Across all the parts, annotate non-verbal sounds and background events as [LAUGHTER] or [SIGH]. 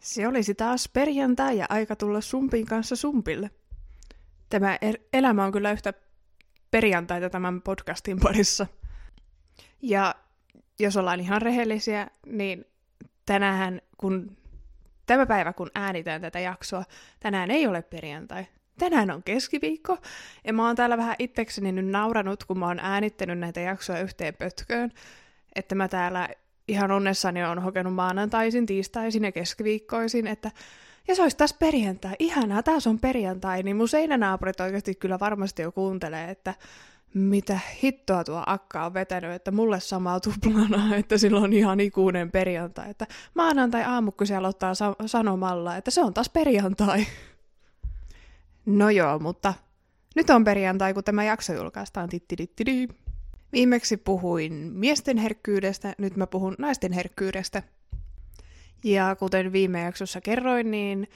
Se olisi taas perjantai ja aika tulla sumpin kanssa sumpille. Tämä er- elämä on kyllä yhtä perjantaita tämän podcastin parissa. Ja jos ollaan ihan rehellisiä, niin tänään, kun tämä päivä, kun äänitään tätä jaksoa, tänään ei ole perjantai. Tänään on keskiviikko, ja mä oon täällä vähän itsekseni nyt nauranut, kun mä oon äänittänyt näitä jaksoja yhteen pötköön, että mä täällä ihan onnessani on hokenut maanantaisin, tiistaisin ja keskiviikkoisin, että ja se olisi taas perjantai, ihanaa, taas on perjantai, niin mun seinänaapurit oikeasti kyllä varmasti jo kuuntelee, että mitä hittoa tuo akka on vetänyt, että mulle samaa tuplana, [LAUGHS] että sillä on ihan ikuinen perjantai, että maanantai aamu, kun se aloittaa sa- sanomalla, että se on taas perjantai. [LAUGHS] No joo, mutta nyt on perjantai, kun tämä jakso julkaistaan. Tittirittiri. Viimeksi puhuin miesten herkkyydestä, nyt mä puhun naisten herkkyydestä. Ja kuten viime jaksossa kerroin, niin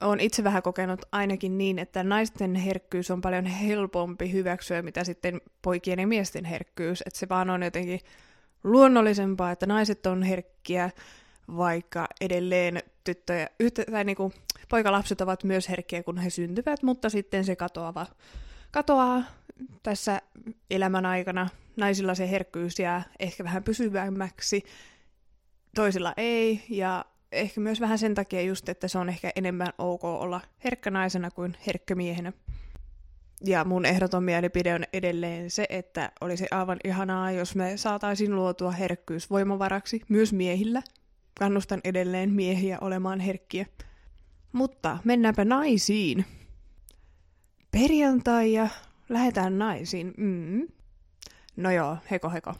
olen itse vähän kokenut ainakin niin, että naisten herkkyys on paljon helpompi hyväksyä, mitä sitten poikien ja miesten herkkyys. Että se vaan on jotenkin luonnollisempaa, että naiset on herkkiä, vaikka edelleen tyttöjä, yhtä, tai niinku, poikalapset ovat myös herkkiä, kun he syntyvät, mutta sitten se katoava, katoaa tässä elämän aikana. Naisilla se herkkyys jää ehkä vähän pysyvämmäksi, toisilla ei, ja ehkä myös vähän sen takia just, että se on ehkä enemmän ok olla herkkä naisena kuin herkkä miehenä. Ja mun ehdoton mielipide on edelleen se, että olisi aivan ihanaa, jos me saataisiin luotua herkkyys voimavaraksi myös miehillä. Kannustan edelleen miehiä olemaan herkkiä. Mutta mennäänpä naisiin. Perjantai ja lähdetään naisiin. Mm. No joo, heko heko.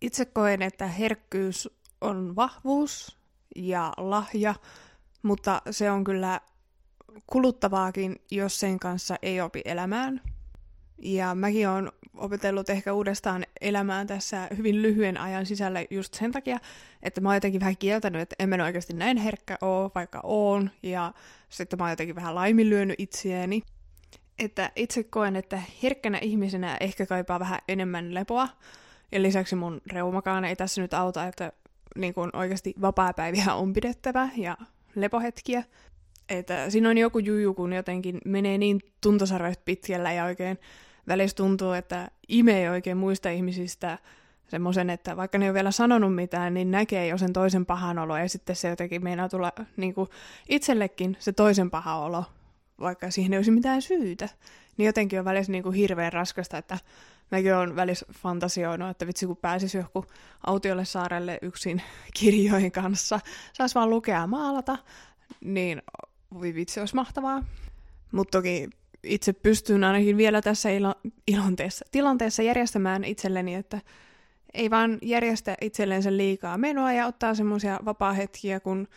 Itse koen, että herkkyys on vahvuus ja lahja, mutta se on kyllä kuluttavaakin, jos sen kanssa ei opi elämään. Ja mäkin olen opetellut ehkä uudestaan elämään tässä hyvin lyhyen ajan sisällä just sen takia, että mä oon jotenkin vähän kieltänyt, että en mä oikeasti näin herkkä oo, vaikka oon, ja sitten mä oon jotenkin vähän laiminlyönyt itseäni. Että itse koen, että herkkänä ihmisenä ehkä kaipaa vähän enemmän lepoa, ja lisäksi mun reumakaan ei tässä nyt auta, että niin kun oikeasti vapaa-päiviä on pidettävä ja lepohetkiä. Että siinä on joku juju, kun jotenkin menee niin tuntosarvet pitkällä ja oikein välissä tuntuu, että imee oikein muista ihmisistä semmoisen, että vaikka ne ei ole vielä sanonut mitään, niin näkee jo sen toisen pahan olo ja sitten se jotenkin meinaa tulla niin kuin itsellekin se toisen paha olo, vaikka siihen ei olisi mitään syytä. Niin jotenkin on välissä niin kuin hirveän raskasta, että mäkin olen välissä fantasioinut, että vitsi kun pääsisi joku autiolle saarelle yksin [LAUGHS] kirjojen kanssa, saisi vaan lukea ja maalata, niin voi vitsi, olisi mahtavaa. Mutta toki itse pystyn ainakin vielä tässä ilo- ilonteessa, tilanteessa järjestämään itselleni, että ei vaan järjestä itsellensä liikaa menoa ja ottaa semmoisia vapaa-hetkiä, kun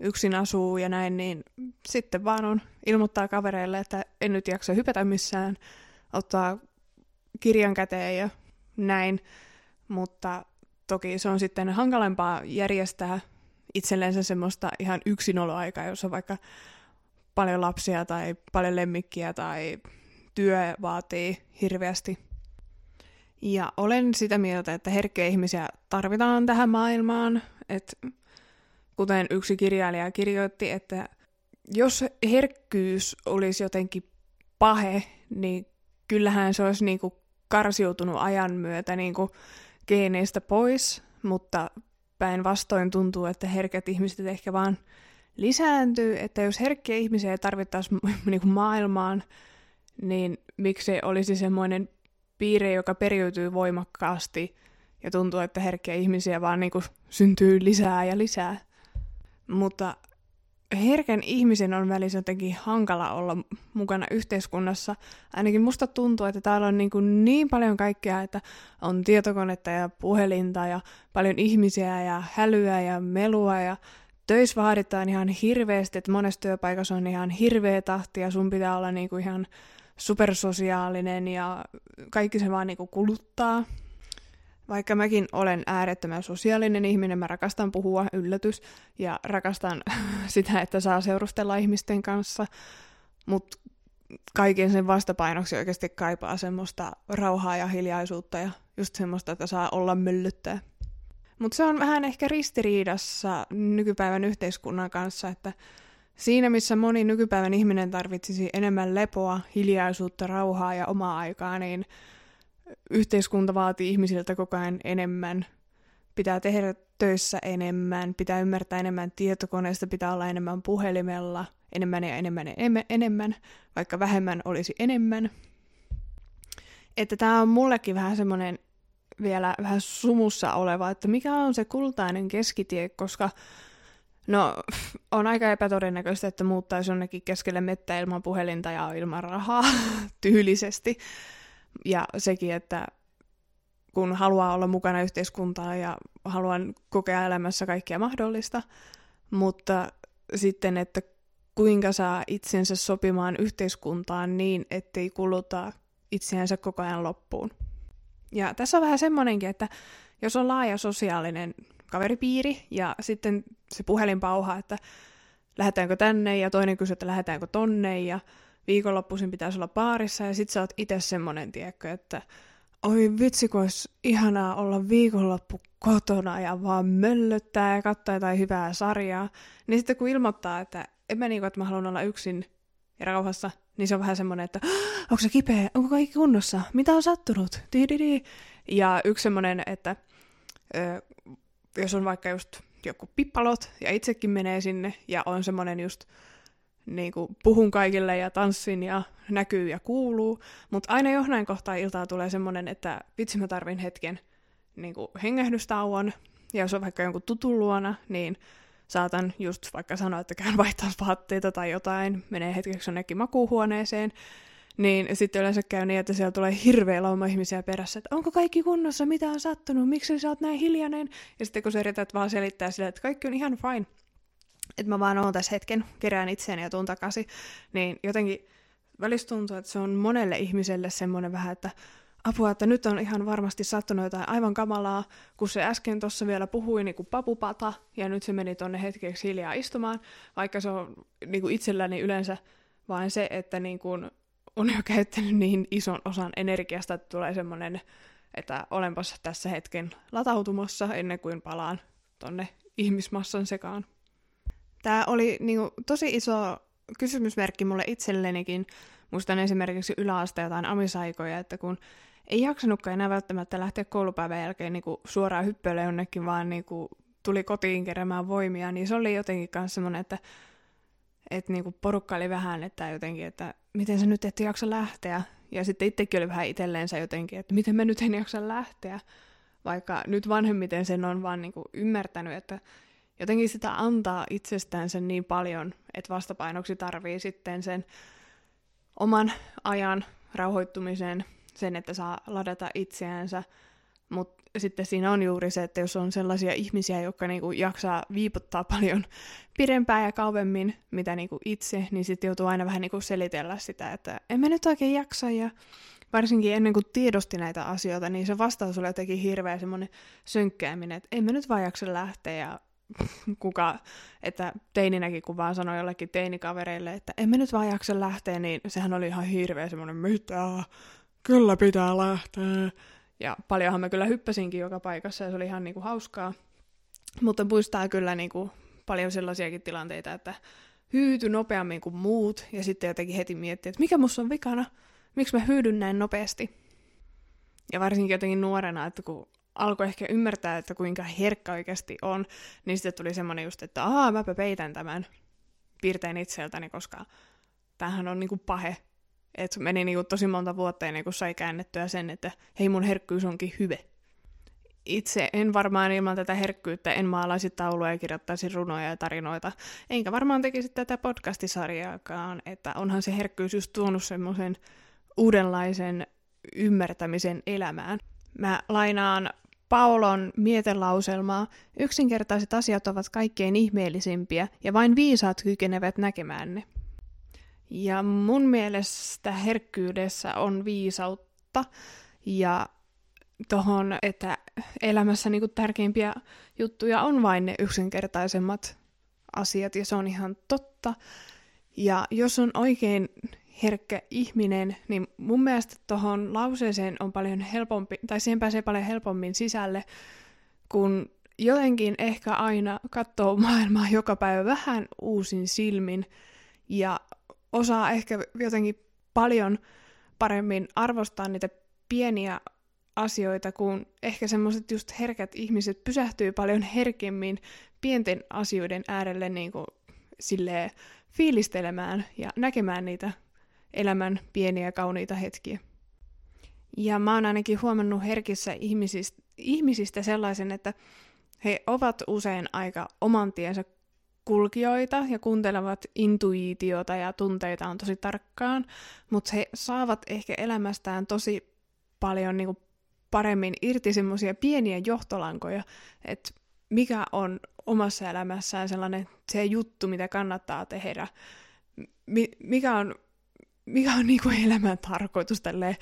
yksin asuu ja näin, niin sitten vaan on ilmoittaa kavereille, että en nyt jaksa hypätä missään, ottaa kirjan käteen ja näin, mutta toki se on sitten hankalempaa järjestää itsellensä semmoista ihan yksinoloaikaa, jos on vaikka paljon lapsia tai paljon lemmikkiä tai työ vaatii hirveästi. Ja olen sitä mieltä, että herkkiä ihmisiä tarvitaan tähän maailmaan, että kuten yksi kirjailija kirjoitti, että jos herkkyys olisi jotenkin pahe, niin kyllähän se olisi niin kuin karsiutunut ajan myötä niin kuin geeneistä pois, mutta päinvastoin tuntuu, että herkät ihmiset ehkä vaan lisääntyy, että jos herkkiä ihmisiä ei tarvittaisi [LAUGHS] niin kuin maailmaan, niin miksi olisi semmoinen piirre, joka periytyy voimakkaasti ja tuntuu, että herkkiä ihmisiä vaan niin kuin syntyy lisää ja lisää. Mutta herkän ihmisen on välissä jotenkin hankala olla mukana yhteiskunnassa. Ainakin musta tuntuu, että täällä on niin, kuin niin paljon kaikkea, että on tietokonetta ja puhelinta ja paljon ihmisiä ja hälyä ja melua ja töissä vaaditaan ihan hirveästi, että monessa työpaikassa on ihan hirveä tahti ja sun pitää olla niin kuin ihan supersosiaalinen ja kaikki se vaan niin kuin kuluttaa. Vaikka mäkin olen äärettömän sosiaalinen ihminen, mä rakastan puhua, yllätys, ja rakastan [LAUGHS] sitä, että saa seurustella ihmisten kanssa, mutta kaiken sen vastapainoksi oikeasti kaipaa semmoista rauhaa ja hiljaisuutta ja just semmoista, että saa olla myllyttää. Mutta se on vähän ehkä ristiriidassa nykypäivän yhteiskunnan kanssa, että siinä missä moni nykypäivän ihminen tarvitsisi enemmän lepoa, hiljaisuutta, rauhaa ja omaa aikaa, niin yhteiskunta vaatii ihmisiltä koko ajan enemmän. Pitää tehdä töissä enemmän, pitää ymmärtää enemmän tietokoneesta, pitää olla enemmän puhelimella, enemmän ja enemmän ja enemmän, vaikka vähemmän olisi enemmän. Että tämä on mullekin vähän semmoinen vielä vähän sumussa oleva, että mikä on se kultainen keskitie, koska no on aika epätodennäköistä, että muuttaisi jonnekin keskelle mettä ilman puhelinta ja ilman rahaa [LAUGHS] tyylisesti. Ja sekin, että kun haluaa olla mukana yhteiskuntaa ja haluan kokea elämässä kaikkia mahdollista, mutta sitten, että kuinka saa itsensä sopimaan yhteiskuntaan niin, ettei kuluta itseänsä koko ajan loppuun. Ja tässä on vähän semmoinenkin, että jos on laaja sosiaalinen kaveripiiri ja sitten se puhelin pauha, että lähdetäänkö tänne ja toinen kysyy, että lähdetäänkö tonne ja viikonloppuisin pitäisi olla baarissa ja sit sä oot itse semmonen, tiedätkö, että oi vitsi, kun olisi ihanaa olla viikonloppu kotona ja vaan möllöttää ja katsoa jotain hyvää sarjaa, niin sitten kun ilmoittaa, että en mä niinku, että mä haluan olla yksin ja rauhassa, niin se on vähän semmoinen, että onko se kipeä, onko kaikki kunnossa, mitä on sattunut, Tididi. Ja yksi semmoinen, että ö, jos on vaikka just joku pippalot ja itsekin menee sinne ja on semmoinen just niin kuin puhun kaikille ja tanssin ja näkyy ja kuuluu, mutta aina johdin kohtaa iltaa tulee semmoinen, että vitsi mä tarvin hetken niin kuin hengähdystauon, ja jos on vaikka jonkun tutun luona, niin saatan just vaikka sanoa, että käyn [LAUGHS] vaihtaa vaatteita tai jotain, menee hetkeksi jonnekin makuuhuoneeseen, niin sitten yleensä käy niin, että siellä tulee hirveä lauma ihmisiä perässä, että onko kaikki kunnossa, mitä on sattunut, miksi sä oot näin hiljainen? Ja sitten kun sä yrität vaan selittää sille, että kaikki on ihan fine, että mä vaan oon tässä hetken, kerään itseäni ja tuun takaisin, niin jotenkin välistä tuntuu, että se on monelle ihmiselle semmoinen vähän, että apua, että nyt on ihan varmasti sattunut jotain aivan kamalaa, kun se äsken tuossa vielä puhui niin kuin papupata, ja nyt se meni tonne hetkeksi hiljaa istumaan, vaikka se on niin kuin itselläni yleensä vain se, että niin kuin on jo käyttänyt niin ison osan energiasta, että tulee semmoinen, että olenpas tässä hetken latautumassa ennen kuin palaan tonne ihmismassan sekaan. Tämä oli niin kuin, tosi iso kysymysmerkki mulle itsellenikin. Muistan esimerkiksi yläaste jotain amisaikoja, että kun ei jaksanutkaan enää välttämättä lähteä koulupäivän jälkeen niin kuin suoraan hyppöille jonnekin, vaan niin kuin tuli kotiin keräämään voimia, niin se oli jotenkin myös semmoinen, että, että niin kuin porukka oli vähän, että jotenkin, että miten se nyt et jaksa lähteä. Ja sitten itsekin oli vähän itselleensä jotenkin, että miten mä nyt en jaksa lähteä. Vaikka nyt vanhemmiten sen on vaan niin kuin ymmärtänyt, että jotenkin sitä antaa itsestään sen niin paljon, että vastapainoksi tarvii sitten sen oman ajan rauhoittumiseen, sen, että saa ladata itseänsä, mutta sitten siinä on juuri se, että jos on sellaisia ihmisiä, jotka niinku jaksaa viipottaa [LAUGHS] paljon pidempään ja kauemmin, mitä niinku itse, niin sitten joutuu aina vähän niinku selitellä sitä, että en mä nyt oikein jaksa. Ja varsinkin ennen kuin tiedosti näitä asioita, niin se vastaus oli jotenkin hirveä semmoinen sönkkääminen, että en mä nyt vaan jaksa lähteä ja [LAUGHS] kuka, että teininäkin kun vaan sanoi jollekin teinikavereille, että en mä nyt vaan jaksa lähteä, niin sehän oli ihan hirveä semmoinen, mitä, kyllä pitää lähteä. Ja paljonhan mä kyllä hyppäsinkin joka paikassa ja se oli ihan niinku hauskaa. Mutta muistaa kyllä niinku paljon sellaisiakin tilanteita, että hyyty nopeammin kuin muut ja sitten jotenkin heti miettii, että mikä musta on vikana, miksi mä hyydyn näin nopeasti. Ja varsinkin jotenkin nuorena, että kun alkoi ehkä ymmärtää, että kuinka herkkä oikeasti on, niin sitten tuli semmoinen just, että aah, mäpä peitän tämän piirteen itseltäni, koska tämähän on niinku pahe. Et meni niinku tosi monta vuotta ennen kuin sai käännettyä sen, että hei mun herkkyys onkin hyve. Itse en varmaan ilman tätä herkkyyttä en maalaisi tauluja ja kirjoittaisi runoja ja tarinoita. Enkä varmaan tekisi tätä podcastisarjaakaan, että onhan se herkkyys just tuonut semmoisen uudenlaisen ymmärtämisen elämään. Mä lainaan Paulon mietelauselmaa, yksinkertaiset asiat ovat kaikkein ihmeellisimpiä ja vain viisaat kykenevät näkemään ne. Ja mun mielestä herkkyydessä on viisautta ja tohon, että elämässä niinku tärkeimpiä juttuja on vain ne yksinkertaisemmat asiat ja se on ihan totta. Ja jos on oikein herkkä ihminen, niin mun mielestä tuohon lauseeseen on paljon helpompi, tai siihen pääsee paljon helpommin sisälle, kun jotenkin ehkä aina katsoo [LAUGHS] maailmaa joka päivä vähän uusin silmin ja osaa ehkä jotenkin paljon paremmin arvostaa niitä pieniä asioita, kun ehkä semmoiset just herkät ihmiset pysähtyy paljon herkemmin pienten asioiden äärelle niin kuin silleen fiilistelemään ja näkemään niitä elämän pieniä kauniita hetkiä. Ja mä oon ainakin huomannut herkissä ihmisistä, ihmisistä sellaisen, että he ovat usein aika oman tiensä kulkijoita ja kuuntelevat intuitiota ja tunteitaan tosi tarkkaan, mutta he saavat ehkä elämästään tosi paljon niin kuin paremmin irti semmoisia pieniä johtolankoja, että mikä on omassa elämässään sellainen se juttu, mitä kannattaa tehdä, mi- mikä on, mikä on niin kuin elämän tarkoitus tälleen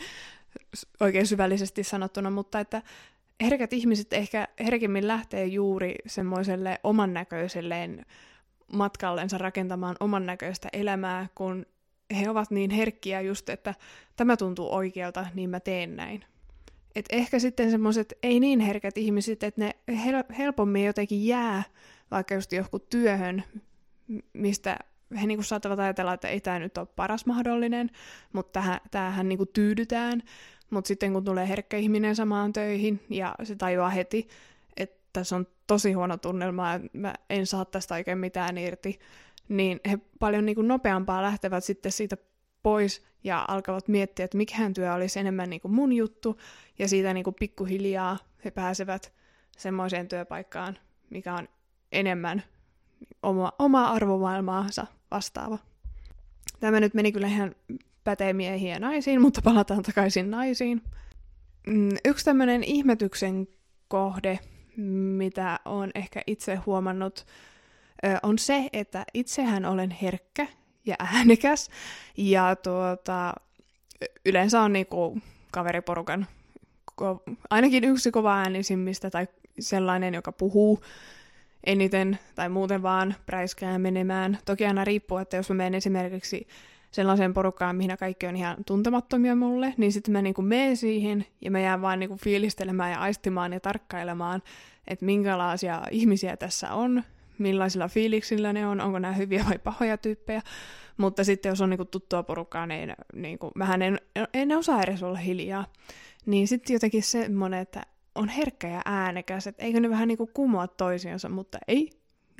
oikein syvällisesti sanottuna, mutta että herkät ihmiset ehkä herkemmin lähtee juuri semmoiselle oman näköiselleen matkallensa rakentamaan oman näköistä elämää, kun he ovat niin herkkiä just, että tämä tuntuu oikealta, niin mä teen näin. Et ehkä sitten semmoiset ei niin herkät ihmiset, että ne hel- helpommin jotenkin jää vaikka just johonkin työhön, mistä he niinku saattavat ajatella, että ei tämä nyt ole paras mahdollinen, mutta tämähän niinku tyydytään. Mutta sitten kun tulee herkkä ihminen samaan töihin ja se tajuaa heti, että se on tosi huono tunnelma ja mä en saa tästä oikein mitään irti, niin he paljon niinku nopeampaa lähtevät sitten siitä pois ja alkavat miettiä, että mikähän työ olisi enemmän niin mun juttu, ja siitä niin pikkuhiljaa he pääsevät semmoiseen työpaikkaan, mikä on enemmän oma, omaa arvomaailmaansa vastaava. Tämä nyt meni kyllä ihan pätee miehiin ja naisiin, mutta palataan takaisin naisiin. Mm, yksi tämmöinen ihmetyksen kohde, mitä olen ehkä itse huomannut, on se, että itsehän olen herkkä ja äänekäs. Ja tuota, yleensä on niinku kaveriporukan ainakin yksi kova äänisimmistä tai sellainen, joka puhuu eniten tai muuten vaan präiskää menemään. Toki aina riippuu, että jos mä menen esimerkiksi sellaiseen porukkaan, mihin kaikki on ihan tuntemattomia mulle, niin sitten mä niinku menen siihen ja mä jään vaan niinku fiilistelemään ja aistimaan ja tarkkailemaan, että minkälaisia ihmisiä tässä on, millaisilla fiiliksillä ne on, onko nämä hyviä vai pahoja tyyppejä. Mutta sitten jos on niinku tuttua porukkaa, niin niinku, vähän en, en osaa edes olla hiljaa. Niin sitten jotenkin semmoinen, että on herkkä ja äänekäs, että eikö ne vähän niinku kumoa toisiansa, mutta ei.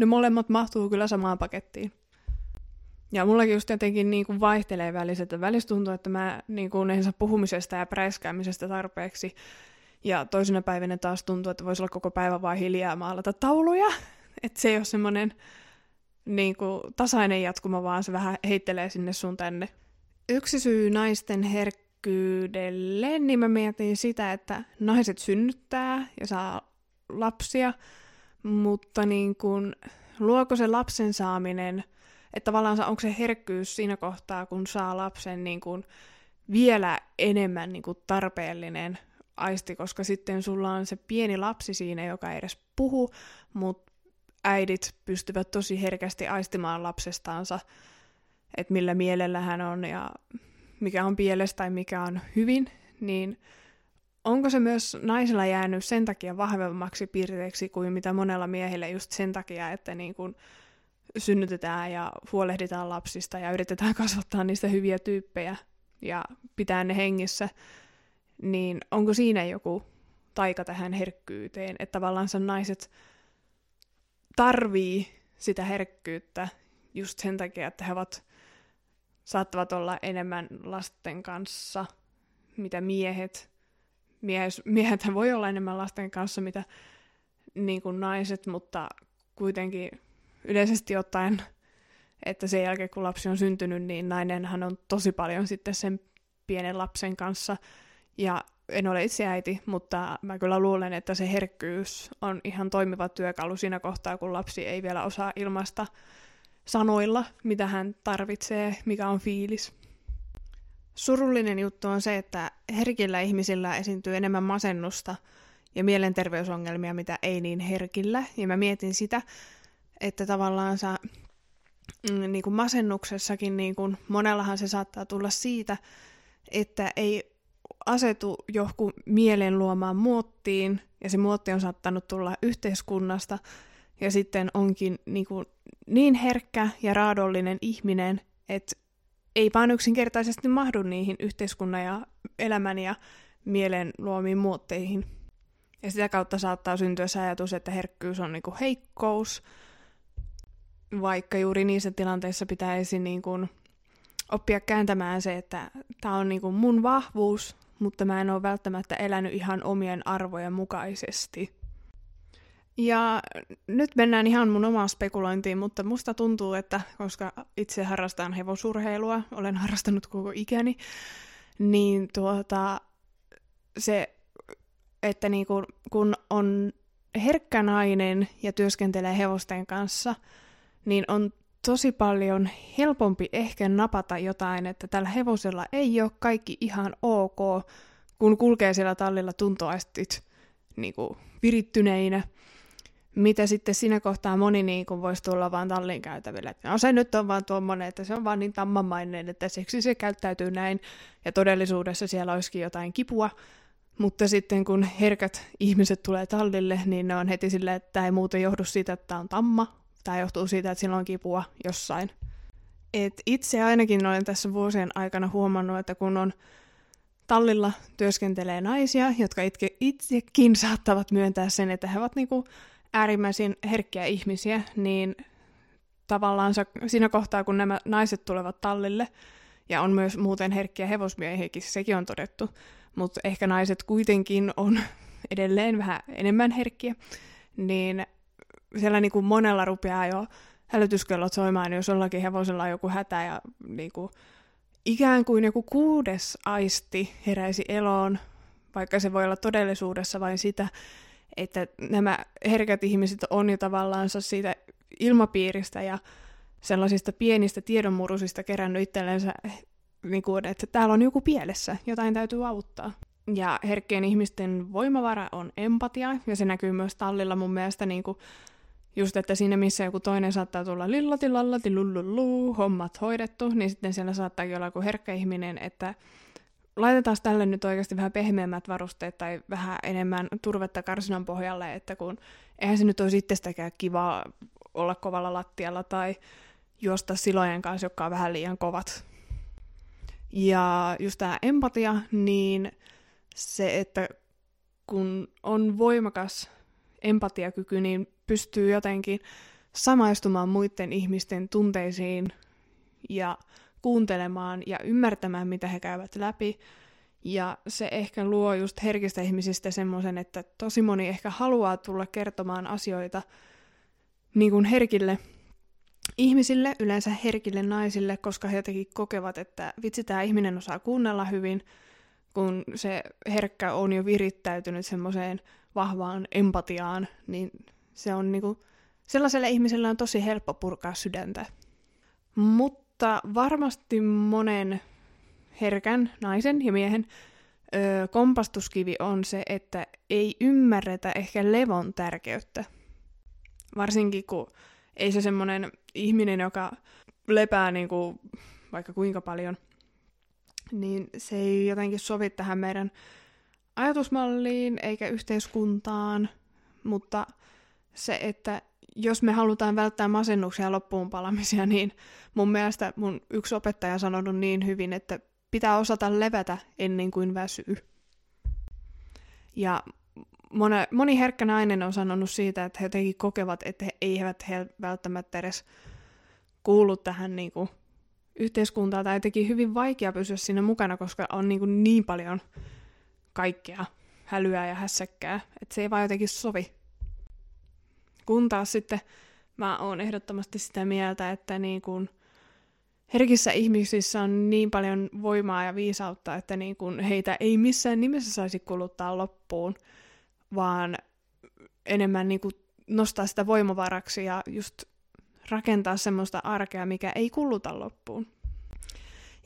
Ne molemmat mahtuu kyllä samaan pakettiin. Ja mullakin just jotenkin niin kuin vaihtelee välissä, että välissä tuntuu, että mä niin kuin en saa puhumisesta ja präiskäämisestä tarpeeksi. Ja toisena päivänä taas tuntuu, että voisi olla koko päivä vain hiljaa maalata tauluja. [LAUGHS] Että se ei ole semmoinen niin kuin, tasainen jatkuma, vaan se vähän heittelee sinne sun tänne. Yksi syy naisten herkkyydelle, niin mä mietin sitä, että naiset synnyttää ja saa lapsia, mutta niin kuin, luoko se lapsen saaminen, että tavallaan onko se herkkyys siinä kohtaa, kun saa lapsen niin kuin, vielä enemmän niin kuin, tarpeellinen aisti, koska sitten sulla on se pieni lapsi siinä, joka ei edes puhu, mutta äidit pystyvät tosi herkästi aistimaan lapsestaansa, että millä mielellä hän on ja mikä on pielessä tai mikä on hyvin, niin onko se myös naisilla jäänyt sen takia vahvemmaksi piirteeksi kuin mitä monella miehillä just sen takia, että niin kun synnytetään ja huolehditaan lapsista ja yritetään [LAUGHS] kasvattaa niistä hyviä tyyppejä ja pitää ne hengissä, niin onko siinä joku taika tähän herkkyyteen, että tavallaan naiset tarvii sitä herkkyyttä just sen takia, että he ovat, saattavat olla enemmän lasten kanssa, mitä miehet. Mies, miehethän voi olla enemmän lasten kanssa, mitä niin kuin naiset, mutta kuitenkin yleisesti ottaen, että sen jälkeen kun lapsi on syntynyt, niin nainenhan on tosi paljon sitten sen pienen lapsen kanssa. Ja en ole itse äiti, mutta mä kyllä luulen, että se herkkyys on ihan toimiva työkalu siinä kohtaa, kun lapsi ei vielä osaa ilmaista sanoilla, mitä hän tarvitsee, mikä on fiilis. Surullinen juttu on se, että herkillä ihmisillä esiintyy enemmän masennusta ja mielenterveysongelmia, mitä ei niin herkillä. Ja mä mietin sitä, että tavallaan sä, mm, niin kuin masennuksessakin niin kuin monellahan se saattaa tulla siitä, että ei asetu johonkin mielen luomaan muottiin ja se muotti on saattanut tulla yhteiskunnasta, ja sitten onkin niin, kuin niin herkkä ja raadollinen ihminen, että ei vaan yksinkertaisesti mahdu niihin yhteiskunnan ja elämän ja mielen luomiin muotteihin. Ja sitä kautta saattaa syntyä se ajatus, että herkkyys on niinku heikkous, vaikka juuri niissä tilanteissa pitäisi niinku oppia kääntämään se, että tämä on niinku mun vahvuus, mutta mä en ole välttämättä elänyt ihan omien arvojen mukaisesti. Ja nyt mennään ihan mun omaan spekulointiin, mutta musta tuntuu, että koska itse harrastan hevosurheilua, olen [LAUGHS] harrastanut koko ikäni, niin tuota, se, että niinku, kun on herkkä nainen ja työskentelee hevosten kanssa, niin on tosi paljon helpompi ehkä napata jotain, että tällä hevosella ei ole kaikki ihan ok, kun kulkee siellä tallilla tuntoaistit niin kuin virittyneinä. Mitä sitten siinä kohtaa moni niin kuin voisi tulla vaan tallin käytäville. Että no se nyt on vaan tuommoinen, että se on vaan niin tammamainen, että siksi se käyttäytyy näin. Ja todellisuudessa siellä olisikin jotain kipua. Mutta sitten kun herkät ihmiset tulee tallille, niin ne on heti silleen, että tämä ei muuten johdu siitä, että tämä on tamma, Tämä johtuu siitä, että sillä on kipua jossain. Et itse ainakin olen tässä vuosien aikana huomannut, että kun on tallilla työskentelee naisia, jotka itke, itsekin saattavat myöntää sen, että he ovat niinku äärimmäisin herkkiä ihmisiä, niin tavallaan siinä kohtaa, kun nämä naiset tulevat tallille, ja on myös muuten herkkiä hevosmiehiäkin, sekin on todettu, mutta ehkä naiset kuitenkin on [LAUGHS] edelleen vähän enemmän herkkiä, niin siellä niin kuin monella rupeaa jo hälytyskellot soimaan, jos jollakin hevosella on joku hätä ja niin kuin, ikään kuin joku kuudes aisti heräisi eloon, vaikka se voi olla todellisuudessa vain sitä, että nämä herkät ihmiset on jo tavallaan siitä ilmapiiristä ja sellaisista pienistä tiedonmurusista kerännyt itsellensä, niin kuin, että täällä on joku pielessä, jotain täytyy auttaa. Ja herkkien ihmisten voimavara on empatia, ja se näkyy myös tallilla mun mielestä niin kuin just, että siinä missä joku toinen saattaa tulla lillati lallati lullullu, hommat hoidettu, niin sitten siellä saattaa olla joku herkkä ihminen, että laitetaan tälle nyt oikeasti vähän pehmeämmät varusteet tai vähän enemmän turvetta karsinan pohjalle, että kun eihän se nyt olisi itsestäkään kiva olla kovalla lattialla tai juosta silojen kanssa, jotka on vähän liian kovat. Ja just tämä empatia, niin se, että kun on voimakas empatiakyky, niin pystyy jotenkin samaistumaan muiden ihmisten tunteisiin ja kuuntelemaan ja ymmärtämään, mitä he käyvät läpi. Ja se ehkä luo just herkistä ihmisistä semmoisen, että tosi moni ehkä haluaa tulla kertomaan asioita niin kuin herkille ihmisille, yleensä herkille naisille, koska he jotenkin kokevat, että vitsi, tämä ihminen osaa kuunnella hyvin, kun se herkkä on jo virittäytynyt semmoiseen vahvaan empatiaan, niin se on niinku, sellaiselle ihmiselle on tosi helppo purkaa sydäntä. Mutta varmasti monen herkän naisen ja miehen ö, kompastuskivi on se, että ei ymmärretä ehkä levon tärkeyttä. Varsinkin kun ei se semmoinen ihminen, joka lepää niinku vaikka kuinka paljon, niin se ei jotenkin sovi tähän meidän ajatusmalliin eikä yhteiskuntaan, mutta se, että jos me halutaan välttää masennuksia ja loppuun palamisia, [LAUGHS] niin mun mielestä mun yksi opettaja on sanonut niin hyvin, että pitää osata levätä ennen kuin väsyy. Ja moni, moni herkkä nainen on sanonut siitä, että he jotenkin kokevat, että he eivät he välttämättä edes kuulu tähän niin kuin, yhteiskuntaan, tai jotenkin hyvin vaikea pysyä siinä mukana, koska on niin, kuin, niin paljon kaikkea hälyä ja hässäkkää, että se ei vaan jotenkin sovi kun taas sitten mä oon ehdottomasti sitä mieltä, että niin kun herkissä ihmisissä on niin paljon voimaa ja viisautta, että niin kun heitä ei missään nimessä saisi kuluttaa loppuun, vaan enemmän niin kun nostaa sitä voimavaraksi ja just rakentaa semmoista arkea, mikä ei kuluta loppuun.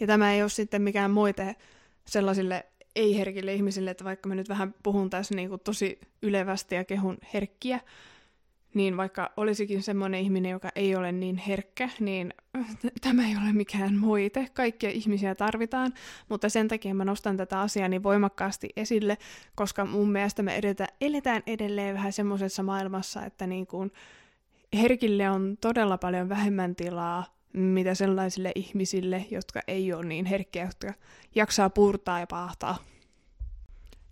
Ja tämä ei ole sitten mikään moite sellaisille ei-herkille ihmisille, että vaikka mä nyt vähän puhun tässä niin kuin tosi ylevästi ja kehun herkkiä, niin vaikka olisikin semmoinen ihminen, joka ei ole niin herkkä, niin tämä ei ole mikään moite. Kaikkia ihmisiä tarvitaan, mutta sen takia mä nostan tätä asiaa niin voimakkaasti esille, koska mun mielestä me edetä, eletään edelleen vähän semmoisessa maailmassa, että niin kuin herkille on todella paljon vähemmän tilaa mitä sellaisille ihmisille, jotka ei ole niin herkkiä, jotka jaksaa purtaa ja pahtaa.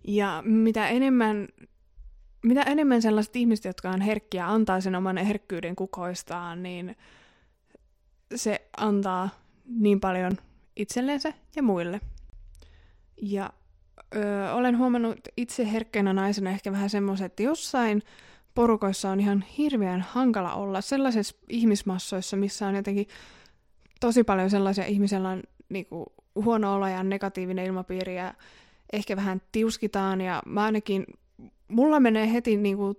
Ja mitä enemmän mitä enemmän sellaiset ihmiset, jotka on herkkiä, antaa sen oman herkkyyden kukoistaan, niin se antaa niin paljon itsellensä ja muille. Ja ö, olen huomannut itse herkkänä naisena ehkä vähän semmoisen, että jossain porukoissa on ihan hirveän hankala olla sellaisissa ihmismassoissa, missä on jotenkin tosi paljon sellaisia ihmisillä on niin kuin, huono olo ja negatiivinen ilmapiiri ja ehkä vähän tiuskitaan ja mä ainakin mulla menee heti niin kuin,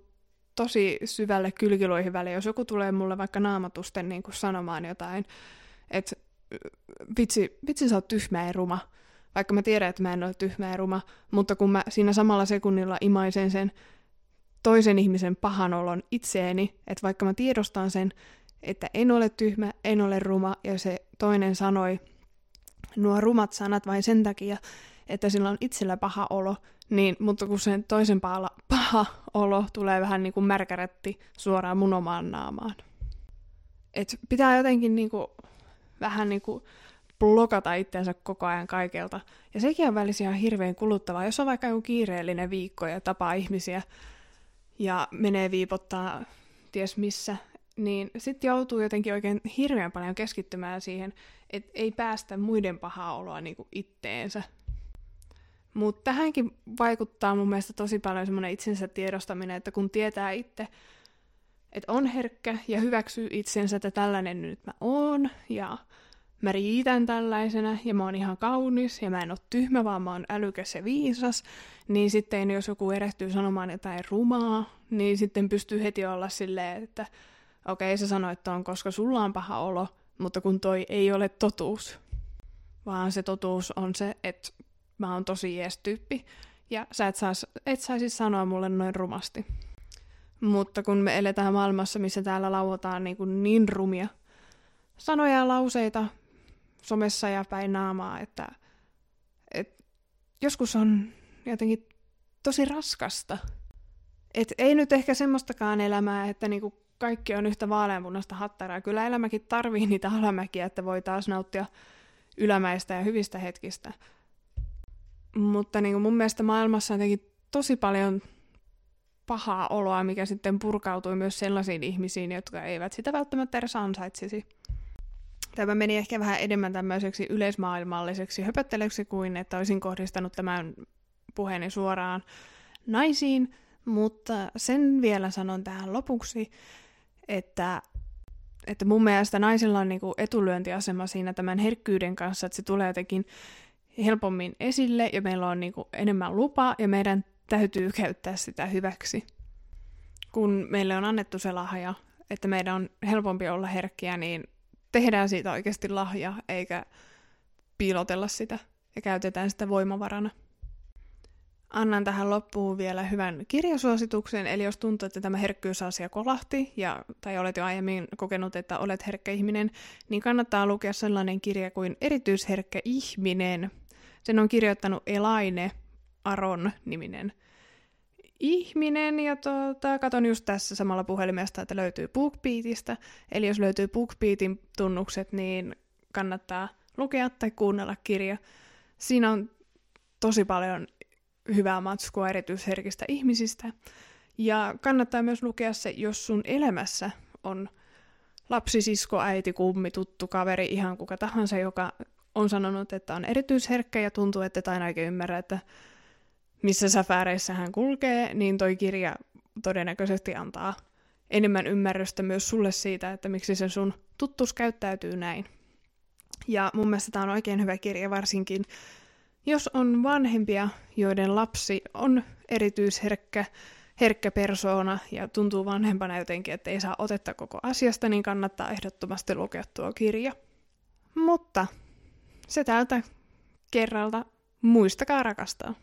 tosi syvälle kylkiluihin väliin, jos joku tulee mulle vaikka naamatusten niin kuin, sanomaan jotain, että vitsi, vitsi sä oot tyhmä ja ruma, vaikka mä tiedän, että mä en ole tyhmä ja ruma, mutta kun mä siinä samalla sekunnilla imaisen sen toisen ihmisen pahan olon itseeni, että vaikka mä tiedostan sen, että en ole tyhmä, en ole ruma, ja se toinen sanoi nuo rumat sanat vain sen takia, että sillä on itsellä paha olo, niin, mutta kun sen toisen paha, paha olo tulee vähän niin kuin märkärätti suoraan mun omaan naamaan. Et pitää jotenkin niin kuin, vähän niin kuin blokata itseensä koko ajan kaikelta. Ja sekin on välissä ihan hirveän kuluttavaa. Jos on vaikka joku kiireellinen viikko ja tapaa ihmisiä ja menee viipottaa ties missä, niin sitten joutuu jotenkin oikein hirveän paljon keskittymään siihen, että ei päästä muiden pahaa oloa niin kuin itteensä. Mutta tähänkin vaikuttaa mun mielestä tosi paljon semmoinen itsensä tiedostaminen, että kun tietää itse, että on herkkä ja hyväksyy itsensä, että tällainen nyt mä oon, ja mä riitän tällaisena, ja mä oon ihan kaunis, ja mä en oo tyhmä, vaan mä oon älykäs ja viisas, niin sitten jos joku erehtyy sanomaan jotain rumaa, niin sitten pystyy heti olla silleen, että okei, okay, sä sanoit on, koska sulla on paha olo, mutta kun toi ei ole totuus, vaan se totuus on se, että mä oon tosi jees tyyppi, ja sä et, sais, et saisi sanoa mulle noin rumasti. Mutta kun me eletään maailmassa, missä täällä lauotaan niin, kuin niin rumia sanoja ja lauseita somessa ja päin naamaa, että, että joskus on jotenkin tosi raskasta. Et ei nyt ehkä semmoistakaan elämää, että niinku kaikki on yhtä vaaleanpunaista hattaraa. Kyllä elämäkin tarvii niitä alamäkiä, että voi taas nauttia ylämäistä ja hyvistä hetkistä. Mutta niin kuin mun mielestä maailmassa on tosi paljon pahaa oloa, mikä sitten purkautui myös sellaisiin ihmisiin, jotka eivät sitä välttämättä edes ansaitsisi. Tämä meni ehkä vähän enemmän tämmöiseksi yleismaailmalliseksi höpöttelyksi kuin, että olisin kohdistanut tämän puheeni suoraan naisiin, mutta sen vielä sanon tähän lopuksi, että, että mun mielestä naisilla on niinku etulyöntiasema siinä tämän herkkyyden kanssa, että se tulee jotenkin helpommin esille ja meillä on niinku enemmän lupa ja meidän täytyy käyttää sitä hyväksi. Kun meille on annettu se lahja, että meidän on helpompi olla herkkiä, niin tehdään siitä oikeasti lahja, eikä piilotella sitä ja käytetään sitä voimavarana. Annan tähän loppuun vielä hyvän kirjasuosituksen, eli jos tuntuu, että tämä herkkyysasia kolahti, ja, tai olet jo aiemmin kokenut, että olet herkkä ihminen, niin kannattaa lukea sellainen kirja kuin Erityisherkkä ihminen. Sen on kirjoittanut Elaine Aron niminen ihminen, ja tuota, katon just tässä samalla puhelimesta, että löytyy BookBeatista, eli jos löytyy BookBeatin tunnukset, niin kannattaa lukea tai kuunnella kirja. Siinä on tosi paljon hyvää matskua erityisherkistä ihmisistä. Ja kannattaa myös lukea se, jos sun elämässä on lapsi, sisko, äiti, kummi, tuttu, kaveri, ihan kuka tahansa, joka on sanonut, että on erityisherkkä ja tuntuu, että et aina oikein ymmärrä, että missä säfääreissä hän kulkee, niin toi kirja todennäköisesti antaa enemmän ymmärrystä myös sulle siitä, että miksi se sun tuttus käyttäytyy näin. Ja mun mielestä tämä on oikein hyvä kirja, varsinkin jos on vanhempia, joiden lapsi on erityisherkkä, herkkä persoona ja tuntuu vanhempana jotenkin, että ei saa otetta koko asiasta, niin kannattaa ehdottomasti lukea tuo kirja. Mutta se tältä kerralta muistakaa rakastaa.